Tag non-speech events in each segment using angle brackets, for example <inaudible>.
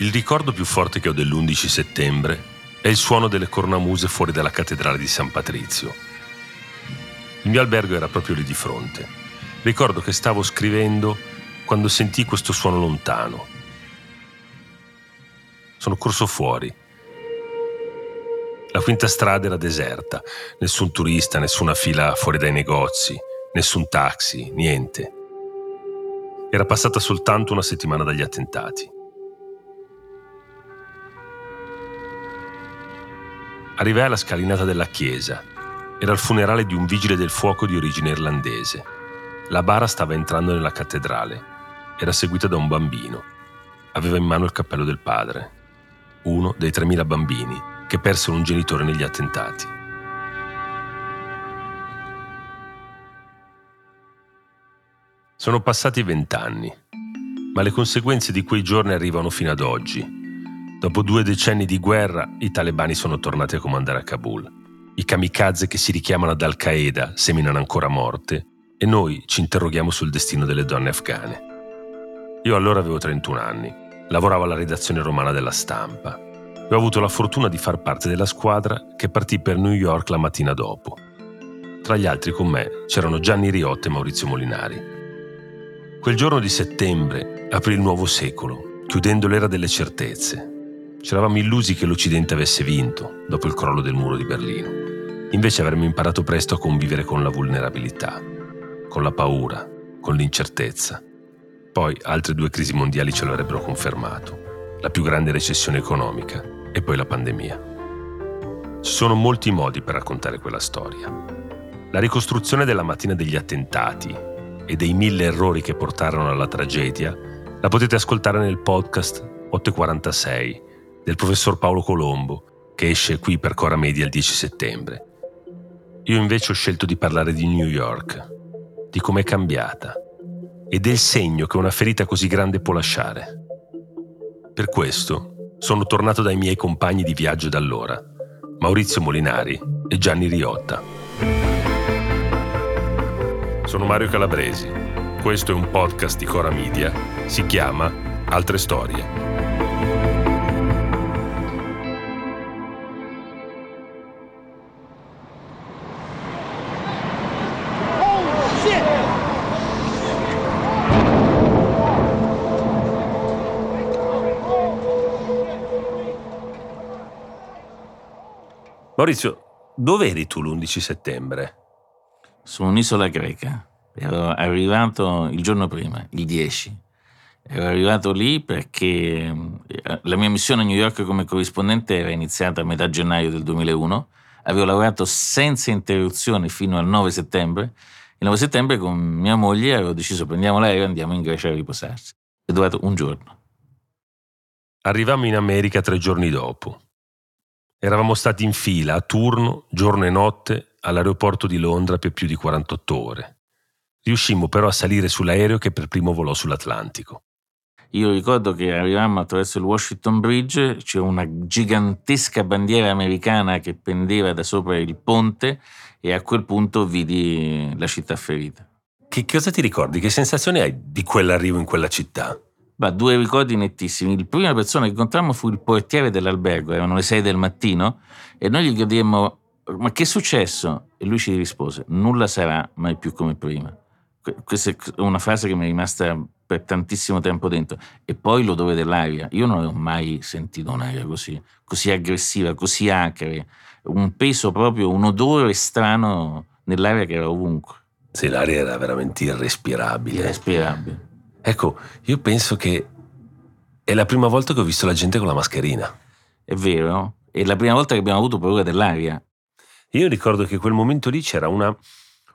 Il ricordo più forte che ho dell'11 settembre è il suono delle cornamuse fuori dalla cattedrale di San Patrizio. Il mio albergo era proprio lì di fronte. Ricordo che stavo scrivendo quando sentii questo suono lontano. Sono corso fuori. La quinta strada era deserta, nessun turista, nessuna fila fuori dai negozi, nessun taxi, niente. Era passata soltanto una settimana dagli attentati. Arrivai alla scalinata della chiesa. Era il funerale di un vigile del fuoco di origine irlandese. La bara stava entrando nella cattedrale. Era seguita da un bambino. Aveva in mano il cappello del padre. Uno dei 3.000 bambini che persero un genitore negli attentati. Sono passati vent'anni, ma le conseguenze di quei giorni arrivano fino ad oggi Dopo due decenni di guerra, i talebani sono tornati a comandare a Kabul. I kamikaze che si richiamano ad Al-Qaeda seminano ancora morte e noi ci interroghiamo sul destino delle donne afghane. Io allora avevo 31 anni, lavoravo alla redazione romana della stampa e ho avuto la fortuna di far parte della squadra che partì per New York la mattina dopo. Tra gli altri con me c'erano Gianni Riotta e Maurizio Molinari. Quel giorno di settembre aprì il nuovo secolo, chiudendo l'era delle certezze, ci eravamo illusi che l'Occidente avesse vinto dopo il crollo del muro di Berlino. Invece avremmo imparato presto a convivere con la vulnerabilità, con la paura, con l'incertezza. Poi altre due crisi mondiali ce lo avrebbero confermato. La più grande recessione economica e poi la pandemia. Ci sono molti modi per raccontare quella storia. La ricostruzione della mattina degli attentati e dei mille errori che portarono alla tragedia la potete ascoltare nel podcast 846 del professor Paolo Colombo, che esce qui per Cora Media il 10 settembre. Io invece ho scelto di parlare di New York, di com'è cambiata e del segno che una ferita così grande può lasciare. Per questo sono tornato dai miei compagni di viaggio da allora, Maurizio Molinari e Gianni Riotta. Sono Mario Calabresi. Questo è un podcast di Cora Media. Si chiama Altre Storie. Maurizio, dove eri tu l'11 settembre? Su un'isola greca. Ero arrivato il giorno prima, il 10. Ero arrivato lì perché eh, la mia missione a New York come corrispondente era iniziata a metà gennaio del 2001. Avevo lavorato senza interruzione fino al 9 settembre. Il 9 settembre con mia moglie avevo deciso prendiamo l'aereo e andiamo in Grecia a riposarsi. È durato un giorno. Arrivammo in America tre giorni dopo. Eravamo stati in fila a turno, giorno e notte, all'aeroporto di Londra per più di 48 ore. Riuscimmo però a salire sull'aereo che per primo volò sull'Atlantico. Io ricordo che arrivammo attraverso il Washington Bridge, c'era una gigantesca bandiera americana che pendeva da sopra il ponte e a quel punto vidi la città ferita. Che cosa ti ricordi? Che sensazione hai di quell'arrivo in quella città? Beh, due ricordi nettissimi. La prima persona che incontrammo fu il portiere dell'albergo, erano le 6 del mattino, e noi gli chiedemmo ma che è successo? E lui ci rispose, nulla sarà mai più come prima. Questa è una frase che mi è rimasta per tantissimo tempo dentro. E poi l'odore dell'aria. Io non avevo mai sentito un'aria così, così aggressiva, così acre. Un peso proprio, un odore strano nell'aria che era ovunque. Sì, l'aria era veramente irrespirabile. Irrespirabile. Ecco, io penso che è la prima volta che ho visto la gente con la mascherina. È vero, è la prima volta che abbiamo avuto paura dell'aria. Io ricordo che quel momento lì c'era una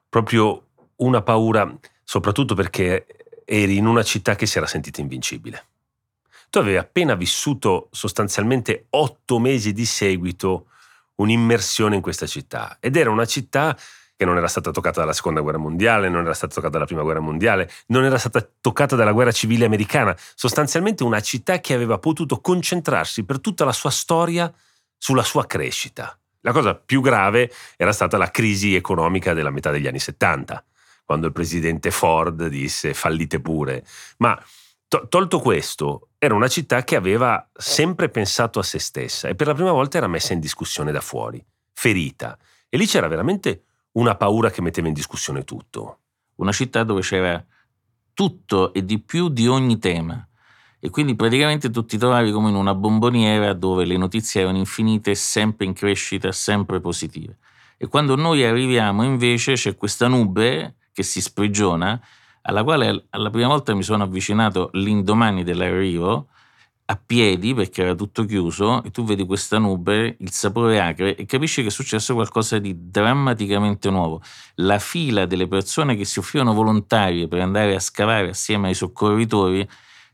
proprio una paura, soprattutto perché eri in una città che si era sentita invincibile. Tu avevi appena vissuto sostanzialmente otto mesi di seguito un'immersione in questa città ed era una città che non era stata toccata dalla seconda guerra mondiale, non era stata toccata dalla prima guerra mondiale, non era stata toccata dalla guerra civile americana, sostanzialmente una città che aveva potuto concentrarsi per tutta la sua storia sulla sua crescita. La cosa più grave era stata la crisi economica della metà degli anni 70, quando il presidente Ford disse fallite pure. Ma To- tolto questo, era una città che aveva sempre pensato a se stessa e per la prima volta era messa in discussione da fuori, ferita. E lì c'era veramente una paura che metteva in discussione tutto. Una città dove c'era tutto e di più di ogni tema. E quindi praticamente tu ti trovavi come in una bomboniera dove le notizie erano infinite, sempre in crescita, sempre positive. E quando noi arriviamo invece c'è questa nube che si sprigiona, alla quale alla prima volta mi sono avvicinato l'indomani dell'arrivo, a piedi perché era tutto chiuso e tu vedi questa nube, il sapore acre e capisci che è successo qualcosa di drammaticamente nuovo. La fila delle persone che si offrivano volontarie per andare a scavare assieme ai soccorritori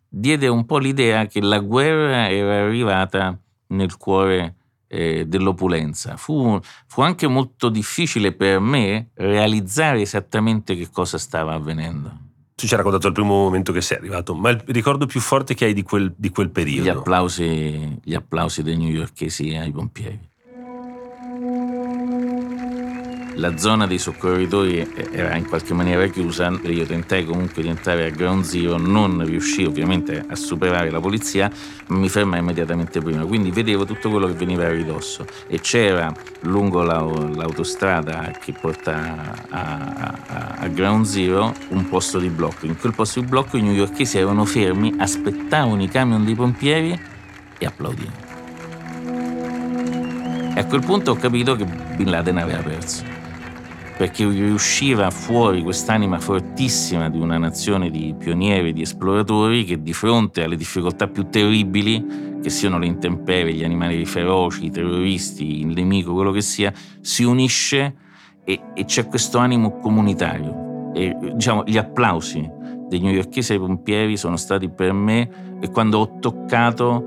diede un po' l'idea che la guerra era arrivata nel cuore eh, dell'opulenza. Fu, fu anche molto difficile per me realizzare esattamente che cosa stava avvenendo. Tu ci hai raccontato il primo momento che sei arrivato, ma il ricordo più forte che hai di quel, di quel periodo? Gli applausi, gli applausi dei newyorkesi ai pompieri. La zona dei soccorritori era in qualche maniera chiusa, io tentai comunque di entrare a Ground Zero, non riuscii ovviamente a superare la polizia, ma mi fermai immediatamente prima, quindi vedevo tutto quello che veniva a ridosso e c'era lungo l'autostrada che porta a, a, a Ground Zero un posto di blocco. In quel posto di blocco i newyorkesi erano fermi, aspettavano i camion dei pompieri e applaudivano. E a quel punto ho capito che Bin Laden aveva perso perché riusciva fuori quest'anima fortissima di una nazione di pionieri, di esploratori che di fronte alle difficoltà più terribili, che siano le intemperie, gli animali feroci, i terroristi, il nemico, quello che sia, si unisce e, e c'è questo animo comunitario. E, diciamo, gli applausi dei newyorkesi ai pompieri sono stati per me e quando ho toccato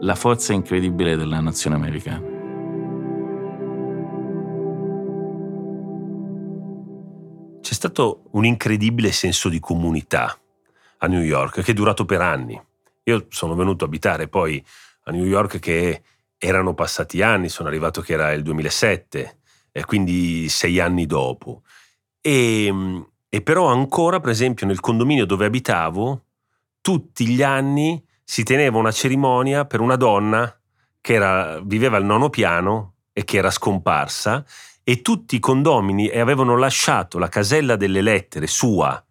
la forza incredibile della nazione americana. Stato un incredibile senso di comunità a New York che è durato per anni. Io sono venuto a abitare poi a New York che erano passati anni, sono arrivato che era il 2007, e quindi sei anni dopo. E, e però ancora, per esempio, nel condominio dove abitavo, tutti gli anni si teneva una cerimonia per una donna che era, viveva al nono piano e che era scomparsa e tutti i condomini avevano lasciato la casella delle lettere sua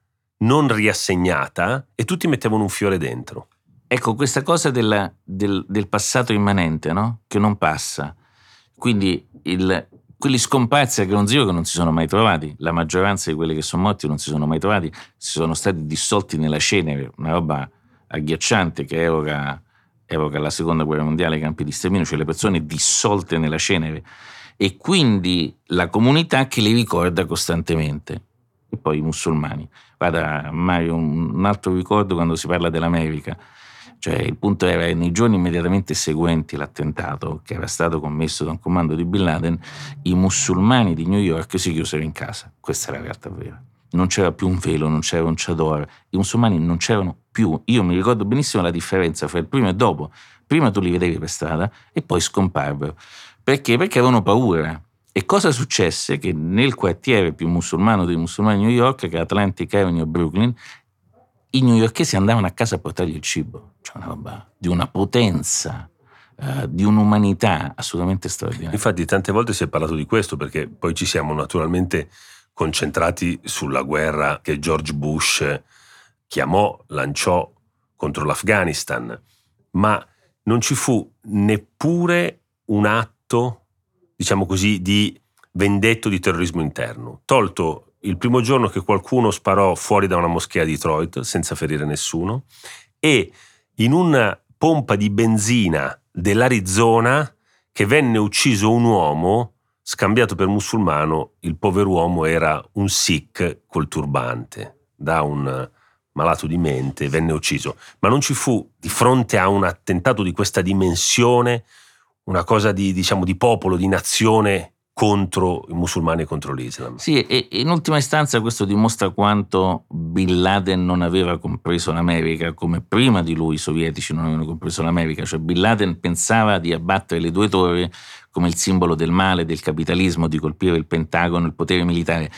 non riassegnata e tutti mettevano un fiore dentro. Ecco, questa cosa della, del, del, passato immanente, no? Che non passa. Quindi il, quelli scomparsi a Gronzio che non si sono mai trovati, la maggioranza di quelli che sono morti non si sono mai trovati, si sono stati dissolti nella cenere, una roba agghiacciante che evoca, evoca la seconda guerra mondiale, i campi di sterminio, cioè le persone dissolte nella cenere e quindi la comunità che li ricorda costantemente. E poi i musulmani. Guarda, Mario, un altro ricordo quando si parla dell'America. Cioè, il punto era che nei giorni immediatamente seguenti l'attentato, che era stato commesso da un comando di Bin Laden, i musulmani di New York si chiusero in casa. Questa è la realtà vera. Non c'era più un velo, non c'era un chador, i musulmani non c'erano più. Io mi ricordo benissimo la differenza fra il primo e dopo. Prima tu li vedevi per strada e poi scomparvero. Perché? Perché avevano paura. E cosa successe? Che nel quartiere più musulmano dei musulmani di New York, che è Atlantic Avenue Brooklyn, i newyorkesi andavano a casa a portargli il cibo. Cioè una roba di una potenza, uh, di un'umanità assolutamente straordinaria. Infatti tante volte si è parlato di questo perché poi ci siamo naturalmente concentrati sulla guerra che George Bush chiamò, lanciò contro l'Afghanistan, ma non ci fu neppure un atto atto, diciamo così, di vendetto di terrorismo interno. Tolto il primo giorno che qualcuno sparò fuori da una moschea a Detroit senza ferire nessuno e in una pompa di benzina dell'Arizona che venne ucciso un uomo scambiato per musulmano, il povero uomo era un sikh col turbante, da un malato di mente, venne ucciso. Ma non ci fu di fronte a un attentato di questa dimensione una cosa di, diciamo, di popolo, di nazione contro i musulmani e contro l'Islam. Sì, e in ultima istanza questo dimostra quanto Bin Laden non aveva compreso l'America, come prima di lui i sovietici non avevano compreso l'America, cioè Bin Laden pensava di abbattere le due torri come il simbolo del male, del capitalismo, di colpire il Pentagono, il potere militare,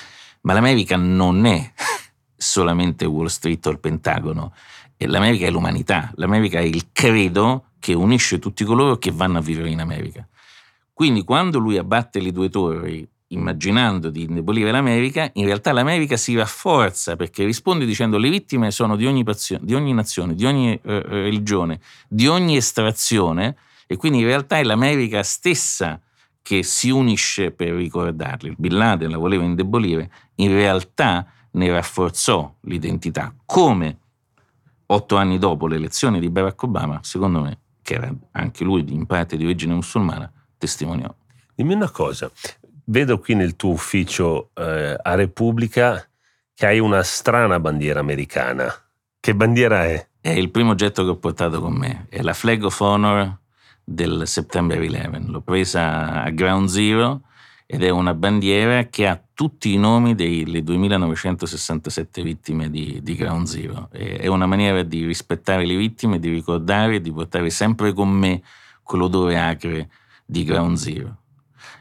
ma l'America non è <laughs> solamente Wall Street o il Pentagono, l'America è l'umanità, l'America è il credo che unisce tutti coloro che vanno a vivere in America. Quindi quando lui abbatte le due torri immaginando di indebolire l'America, in realtà l'America si rafforza perché risponde dicendo le vittime sono di ogni, pazione, di ogni nazione, di ogni eh, religione, di ogni estrazione e quindi in realtà è l'America stessa che si unisce per ricordarli. Bin Laden la voleva indebolire, in realtà ne rafforzò l'identità, come otto anni dopo l'elezione di Barack Obama, secondo me, che era anche lui in parte di origine musulmana, testimoniò. Dimmi una cosa, vedo qui nel tuo ufficio eh, a Repubblica che hai una strana bandiera americana. Che bandiera è? È il primo oggetto che ho portato con me, è la Flag of Honor del September 11. L'ho presa a Ground Zero ed è una bandiera che ha tutti i nomi delle 2967 vittime di, di Ground Zero. È una maniera di rispettare le vittime, di ricordare e di portare sempre con me quell'odore acre di Ground Zero.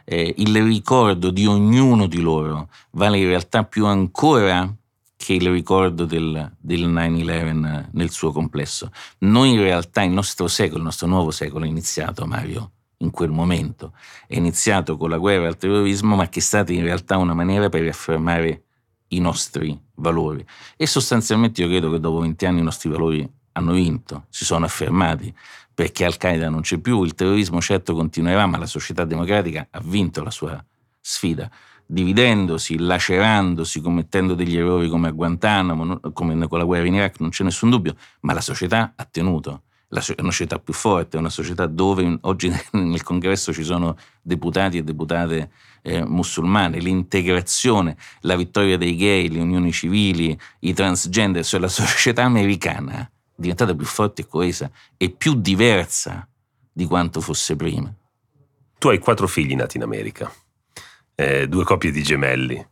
Eh, il ricordo di ognuno di loro vale in realtà più ancora che il ricordo del, del 9-11 nel suo complesso. Noi in realtà il nostro secolo, il nostro nuovo secolo è iniziato, Mario, in quel momento. È iniziato con la guerra al terrorismo, ma che è stata in realtà una maniera per riaffermare i nostri valori. E sostanzialmente io credo che dopo 20 anni i nostri valori hanno vinto, si sono affermati, perché Al-Qaeda non c'è più, il terrorismo certo continuerà, ma la società democratica ha vinto la sua sfida dividendosi, lacerandosi, commettendo degli errori come a Guantanamo, come con la guerra in Iraq, non c'è nessun dubbio, ma la società ha tenuto. È una società più forte, una società dove oggi <laughs> nel congresso ci sono deputati e deputate eh, musulmane, l'integrazione, la vittoria dei gay, le unioni civili, i transgender, cioè la società americana è diventata più forte e coesa e più diversa di quanto fosse prima. Tu hai quattro figli nati in America eh, due coppie di gemelli.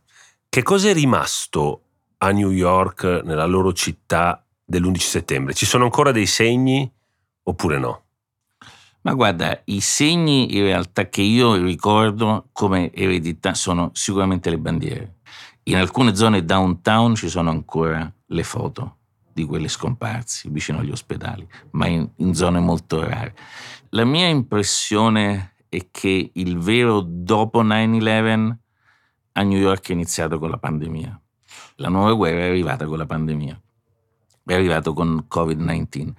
Che cosa è rimasto a New York, nella loro città, dell'11 settembre? Ci sono ancora dei segni oppure no? Ma guarda, i segni in realtà che io ricordo come eredità sono sicuramente le bandiere. In alcune zone downtown ci sono ancora le foto di quelli scomparsi vicino agli ospedali, ma in, in zone molto rare. La mia impressione è che il vero dopo 9-11 a New York è iniziato con la pandemia. La nuova guerra è arrivata con la pandemia, è arrivato con Covid-19,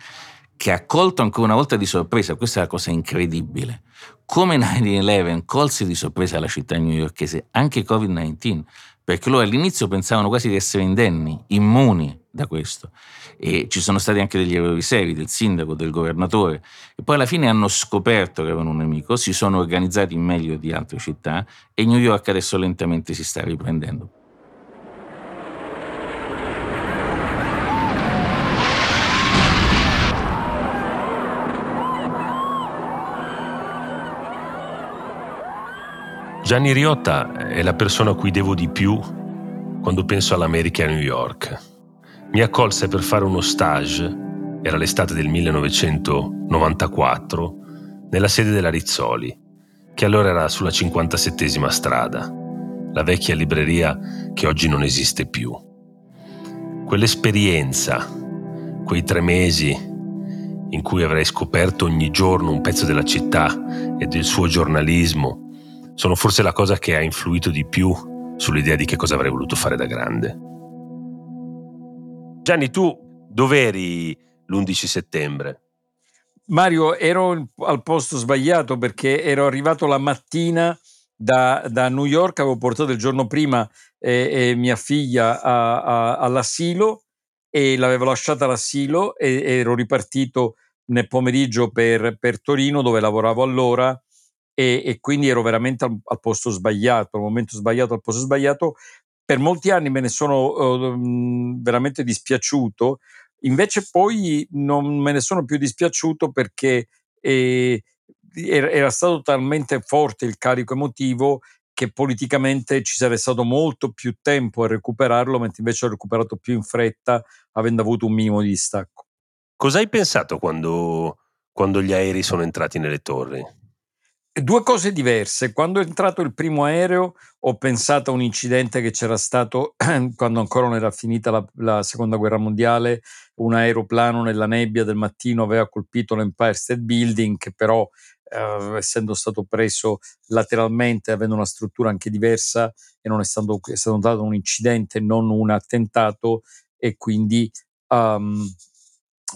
che ha colto ancora una volta di sorpresa, questa è la cosa incredibile, come 9-11 colse di sorpresa la città newyorkese, anche Covid-19, perché loro all'inizio pensavano quasi di essere indenni, immuni da questo. E ci sono stati anche degli errori seri del sindaco, del governatore, e poi alla fine hanno scoperto che avevano un nemico, si sono organizzati meglio di altre città e New York adesso lentamente si sta riprendendo. Gianni Riotta è la persona a cui devo di più quando penso all'America a New York. Mi accolse per fare uno stage, era l'estate del 1994, nella sede della Rizzoli, che allora era sulla 57esima strada, la vecchia libreria che oggi non esiste più. Quell'esperienza, quei tre mesi in cui avrei scoperto ogni giorno un pezzo della città e del suo giornalismo, sono forse la cosa che ha influito di più sull'idea di che cosa avrei voluto fare da grande. Gianni, tu dov'eri l'11 settembre? Mario, ero al posto sbagliato perché ero arrivato la mattina da, da New York, avevo portato il giorno prima eh, eh, mia figlia a, a, all'asilo e l'avevo lasciata all'asilo e ero ripartito nel pomeriggio per, per Torino dove lavoravo allora e, e quindi ero veramente al, al, posto sbagliato, al momento sbagliato, al posto sbagliato. Per molti anni me ne sono uh, veramente dispiaciuto, invece poi non me ne sono più dispiaciuto perché eh, era stato talmente forte il carico emotivo che politicamente ci sarebbe stato molto più tempo a recuperarlo, mentre invece ho recuperato più in fretta, avendo avuto un minimo di distacco. Cosa hai pensato quando, quando gli aerei sono entrati nelle torri? Due cose diverse. Quando è entrato il primo aereo ho pensato a un incidente che c'era stato <clears throat> quando ancora non era finita la, la, seconda guerra mondiale, un aeroplano nella nebbia del mattino aveva colpito l'Empire State Building che però eh, essendo stato preso lateralmente, avendo una struttura anche diversa e non essendo è stato dato un incidente, non un attentato e quindi um,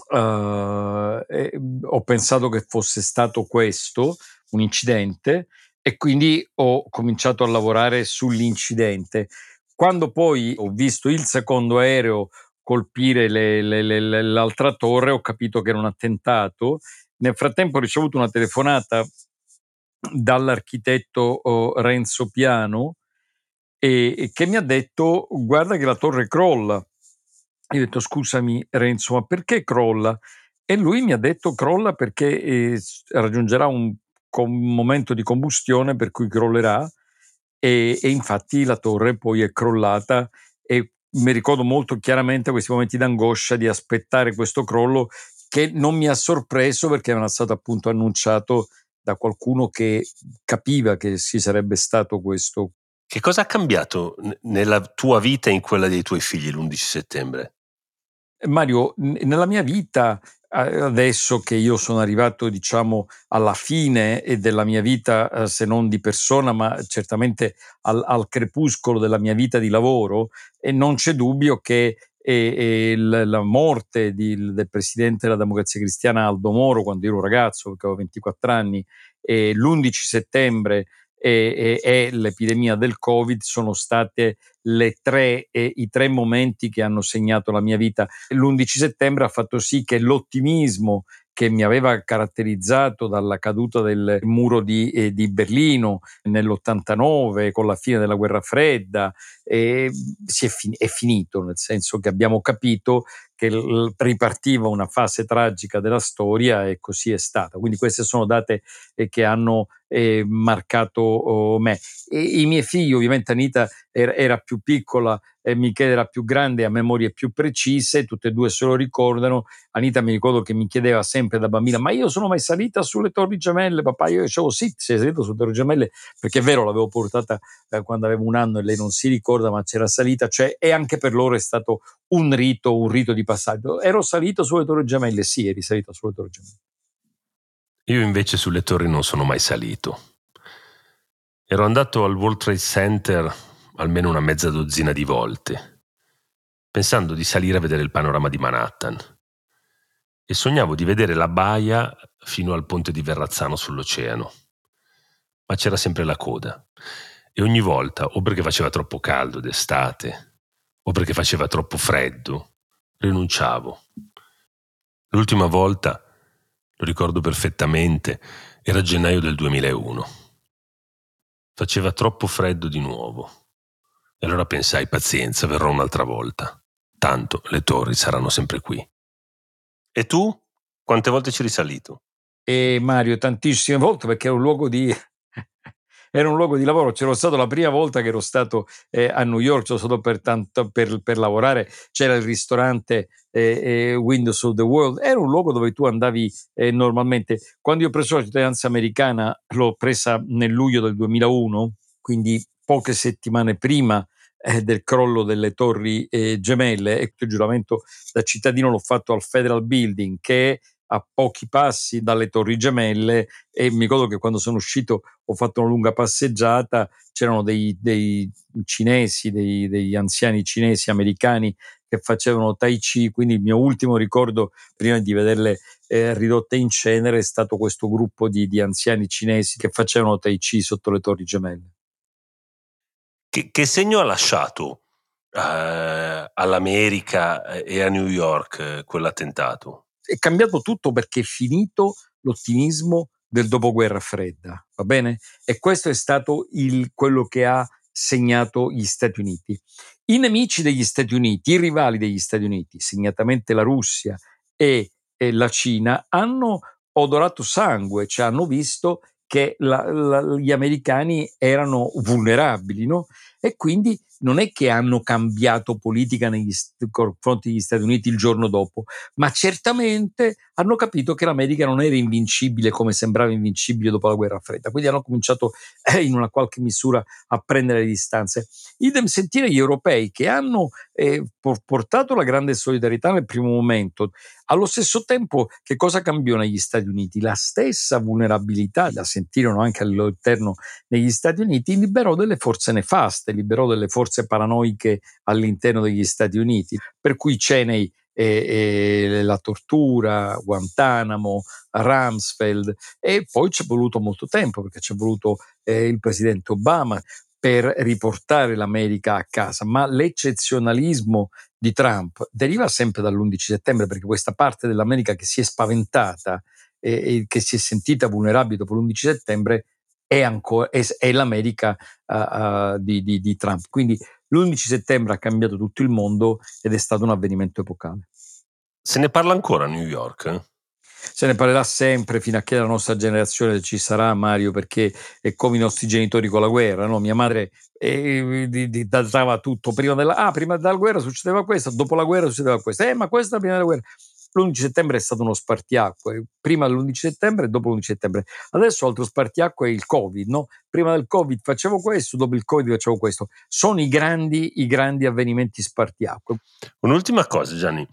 uh, eh, ho pensato che fosse stato questo un incidente e quindi ho cominciato a lavorare sull'incidente. Quando poi ho visto il secondo aereo colpire le, le, le, l'altra torre, ho capito che era un attentato. Nel frattempo ho ricevuto una telefonata dall'architetto oh, Renzo Piano e, che mi ha detto guarda che la torre crolla. Io ho detto scusami Renzo, ma perché crolla? E lui mi ha detto crolla perché eh, raggiungerà un un momento di combustione per cui crollerà e, e infatti la torre poi è crollata e mi ricordo molto chiaramente questi momenti d'angoscia di aspettare questo crollo che non mi ha sorpreso perché era stato appunto annunciato da qualcuno che capiva che ci sarebbe stato questo. Che cosa ha cambiato nella tua vita e in quella dei tuoi figli l'11 settembre? Mario, nella mia vita adesso che io sono arrivato, diciamo, alla fine della mia vita, eh, se non di persona, ma certamente al, al crepuscolo della mia vita di lavoro, e non c'è dubbio che e, e la morte di, del presidente della democrazia cristiana Aldo Moro quando ero ragazzo, perché avevo 24 anni, e l'11 settembre e, e, e, l'epidemia del Covid sono state tre, eh, i tre momenti che hanno segnato la mia vita. L'11 settembre ha fatto sì che l'ottimismo che mi aveva caratterizzato dalla caduta del muro di, eh, di Berlino nell'89 con la fine della guerra fredda eh, è, fin- è finito, nel senso che abbiamo capito che ripartiva una fase tragica della storia e così è stata. Quindi queste sono date eh, che hanno eh, marcato oh, me. E, I miei figli, ovviamente Anita era, era più piccola e Michele era più grande, ha memorie più precise, tutte e due se lo ricordano. Anita mi ricordo che mi chiedeva sempre da bambina, ma io sono mai salita sulle torri gemelle, papà? Io dicevo sì, sei salito sulle torri gemelle, perché è vero, l'avevo portata eh, quando avevo un anno e lei non si ricorda, ma c'era salita, cioè, e anche per loro è stato un rito, un rito di passaggio. Ero salito sulle torri gemelle? Sì, eri salito sulle torri gemelle. Io invece sulle torri non sono mai salito. Ero andato al World Trade Center almeno una mezza dozzina di volte, pensando di salire a vedere il panorama di Manhattan. E sognavo di vedere la baia fino al ponte di Verrazzano sull'oceano. Ma c'era sempre la coda. E ogni volta, o perché faceva troppo caldo d'estate, o perché faceva troppo freddo, rinunciavo. L'ultima volta, lo ricordo perfettamente, era gennaio del 2001. Faceva troppo freddo di nuovo. E allora pensai, pazienza, verrò un'altra volta. Tanto le torri saranno sempre qui. E tu? Quante volte ci risalito? E Mario, tantissime volte perché era un luogo di era un luogo di lavoro. C'ero stato la prima volta che ero stato eh, a New York, sono stato per, tanto, per, per lavorare, c'era il ristorante eh, eh, Windows of the World, era un luogo dove tu andavi eh, normalmente. Quando io ho preso la cittadinanza americana, l'ho presa nel luglio del 2001, quindi poche settimane prima eh, del crollo delle torri eh, gemelle e il giuramento da cittadino l'ho fatto al Federal Building che a pochi passi dalle torri gemelle e mi ricordo che quando sono uscito ho fatto una lunga passeggiata, c'erano dei, dei cinesi, dei, degli anziani cinesi americani che facevano tai chi, quindi il mio ultimo ricordo prima di vederle eh, ridotte in cenere è stato questo gruppo di, di anziani cinesi che facevano tai chi sotto le torri gemelle. Che, che segno ha lasciato eh, all'America e a New York eh, quell'attentato? È cambiato tutto perché è finito l'ottimismo del dopoguerra fredda, va bene? E questo è stato il, quello che ha segnato gli Stati Uniti. I nemici degli Stati Uniti, i rivali degli Stati Uniti, segnatamente la Russia e, e la Cina, hanno odorato sangue, cioè hanno visto che la, la, gli americani erano vulnerabili, no? E quindi non è che hanno cambiato politica nei confronti degli Stati Uniti il giorno dopo, ma certamente hanno capito che l'America non era invincibile come sembrava invincibile dopo la guerra fredda, quindi hanno cominciato eh, in una qualche misura a prendere le distanze. Idem sentire gli europei che hanno eh, portato la grande solidarietà nel primo momento, allo stesso tempo che cosa cambiò negli Stati Uniti? La stessa vulnerabilità, la sentirono anche all'interno negli Stati Uniti, liberò delle forze nefaste, liberò delle forze paranoiche all'interno degli Stati Uniti, per cui Cheney e, e la tortura, Guantanamo, Rumsfeld e poi ci è voluto molto tempo perché ci è voluto eh, il presidente Obama per riportare l'America a casa, ma l'eccezionalismo di Trump deriva sempre dall'11 settembre perché questa parte dell'America che si è spaventata e, e che si è sentita vulnerabile dopo l'11 settembre è, ancora, è, è l'America uh, uh, di, di, di Trump. Quindi l'11 settembre ha cambiato tutto il mondo ed è stato un avvenimento epocale. Se ne parla ancora a New York? Se ne parlerà sempre fino a che la nostra generazione ci sarà, Mario, perché è come i nostri genitori con la guerra. No? Mia madre eh, datava tutto prima della, ah, prima della guerra succedeva questo, dopo la guerra succedeva questo, eh, ma questa prima della guerra l'11 settembre è stato uno spartiacque, prima dell'11 settembre e dopo l'11 settembre. Adesso altro spartiacque è il Covid, no? Prima del Covid facevo questo, dopo il Covid facevo questo. Sono i grandi, i grandi avvenimenti spartiacque. Un'ultima cosa, Gianni,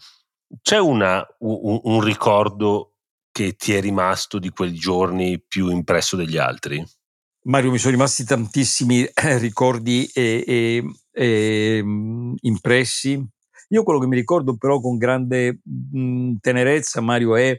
c'è una, un, un ricordo che ti è rimasto di quei giorni più impresso degli altri? Mario, mi sono rimasti tantissimi eh, ricordi e, e, e, impressi io quello che mi ricordo però con grande mh, tenerezza, Mario, è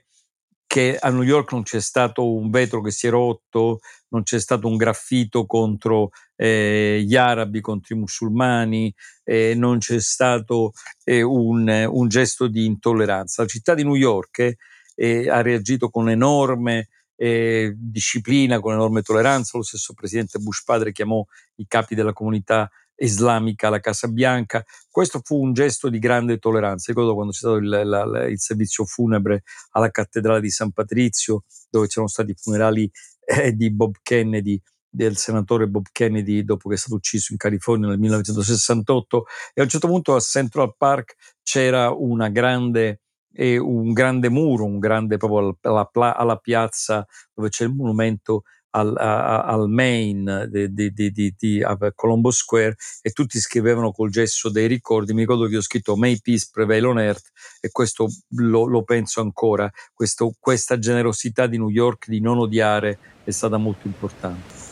che a New York non c'è stato un vetro che si è rotto, non c'è stato un graffito contro eh, gli arabi, contro i musulmani, eh, non c'è stato eh, un, un, gesto di intolleranza. La città di New York eh, ha reagito con enorme eh, disciplina, con enorme tolleranza. Lo stesso presidente Bush padre chiamò i capi della comunità islamica alla Casa Bianca. Questo fu un gesto di grande tolleranza. Ricordo quando c'è stato il, la, il servizio funebre alla cattedrale di San Patrizio, dove c'erano stati i funerali eh, di Bob Kennedy del senatore Bob Kennedy dopo che è stato ucciso in California nel 1968 e a un certo punto a Central Park c'era una grande eh, un grande muro, un grande proprio alla, alla, alla piazza dove c'è il monumento al, al main di, di, di, di, Colombo Square e tutti scrivevano col gesso dei ricordi. Mi ricordo che ho scritto May Peace Prevail on Earth e questo lo, lo penso ancora. Questo, questa generosità di New York di non odiare è stata molto importante.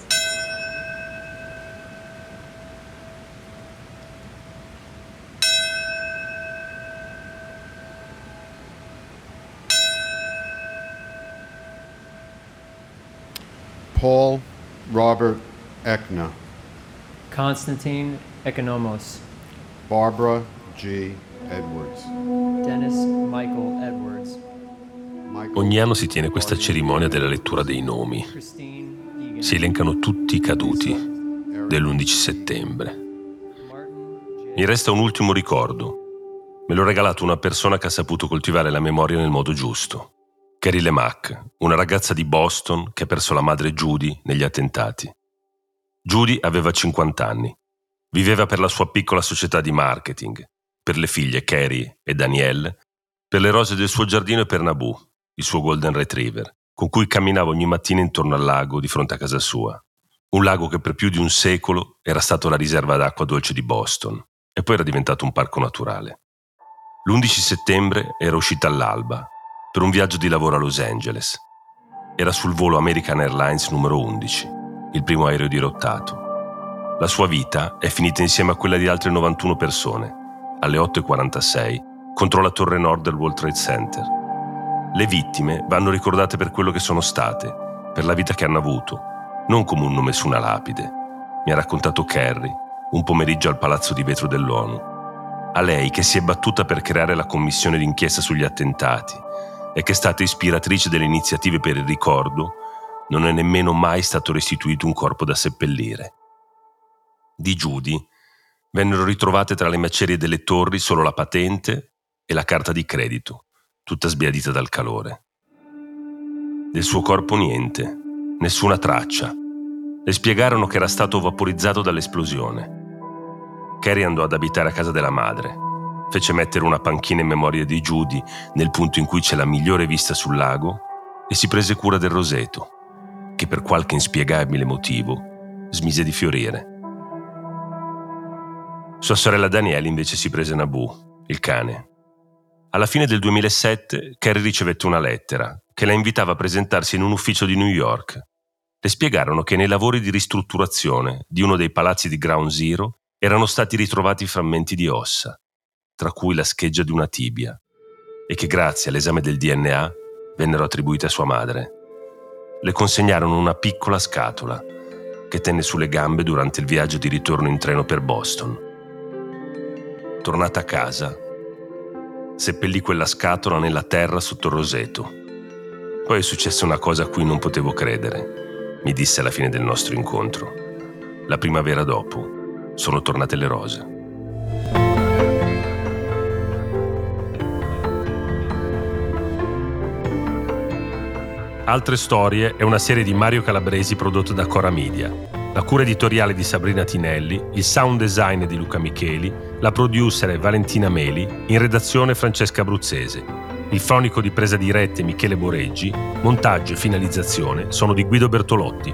Paul Robert Ekna. Constantine Economos. Barbara G. Edwards. Dennis Michael Edwards. Ogni anno si tiene questa cerimonia della lettura dei nomi. Si elencano tutti i caduti dell'11 settembre. Mi resta un ultimo ricordo. Me l'ho regalato una persona che ha saputo coltivare la memoria nel modo giusto. Carrie LeMac, una ragazza di Boston che ha perso la madre Judy negli attentati. Judy aveva 50 anni. Viveva per la sua piccola società di marketing, per le figlie Carrie e Danielle, per le rose del suo giardino e per Naboo, il suo golden retriever, con cui camminava ogni mattina intorno al lago di fronte a casa sua. Un lago che per più di un secolo era stato la riserva d'acqua dolce di Boston e poi era diventato un parco naturale. L'11 settembre era uscita all'alba per un viaggio di lavoro a Los Angeles. Era sul volo American Airlines numero 11, il primo aereo dirottato. La sua vita è finita insieme a quella di altre 91 persone, alle 8.46, contro la torre nord del World Trade Center. Le vittime vanno ricordate per quello che sono state, per la vita che hanno avuto, non come un nome su una lapide. Mi ha raccontato Kerry, un pomeriggio al palazzo di vetro dell'ONU. A lei che si è battuta per creare la commissione d'inchiesta sugli attentati, e che è stata ispiratrice delle iniziative per il ricordo, non è nemmeno mai stato restituito un corpo da seppellire. Di Judy vennero ritrovate tra le macerie delle torri solo la patente e la carta di credito, tutta sbiadita dal calore. Del suo corpo niente, nessuna traccia. Le spiegarono che era stato vaporizzato dall'esplosione. Carrie andò ad abitare a casa della madre, fece mettere una panchina in memoria di Judy nel punto in cui c'è la migliore vista sul lago e si prese cura del roseto, che per qualche inspiegabile motivo smise di fiorire. Sua sorella Daniela invece si prese Naboo, il cane. Alla fine del 2007 Carrie ricevette una lettera che la invitava a presentarsi in un ufficio di New York. Le spiegarono che nei lavori di ristrutturazione di uno dei palazzi di Ground Zero erano stati ritrovati frammenti di ossa, tra cui la scheggia di una tibia, e che grazie all'esame del DNA vennero attribuite a sua madre. Le consegnarono una piccola scatola che tenne sulle gambe durante il viaggio di ritorno in treno per Boston. Tornata a casa, seppellì quella scatola nella terra sotto il roseto. Poi è successa una cosa a cui non potevo credere, mi disse alla fine del nostro incontro. La primavera dopo sono tornate le rose. Altre storie è una serie di Mario Calabresi prodotta da Cora Media. La cura editoriale di Sabrina Tinelli, il sound design di Luca Micheli, la producer è Valentina Meli, in redazione Francesca Abruzzese. Il fonico di presa dirette Michele Boreggi, montaggio e finalizzazione sono di Guido Bertolotti.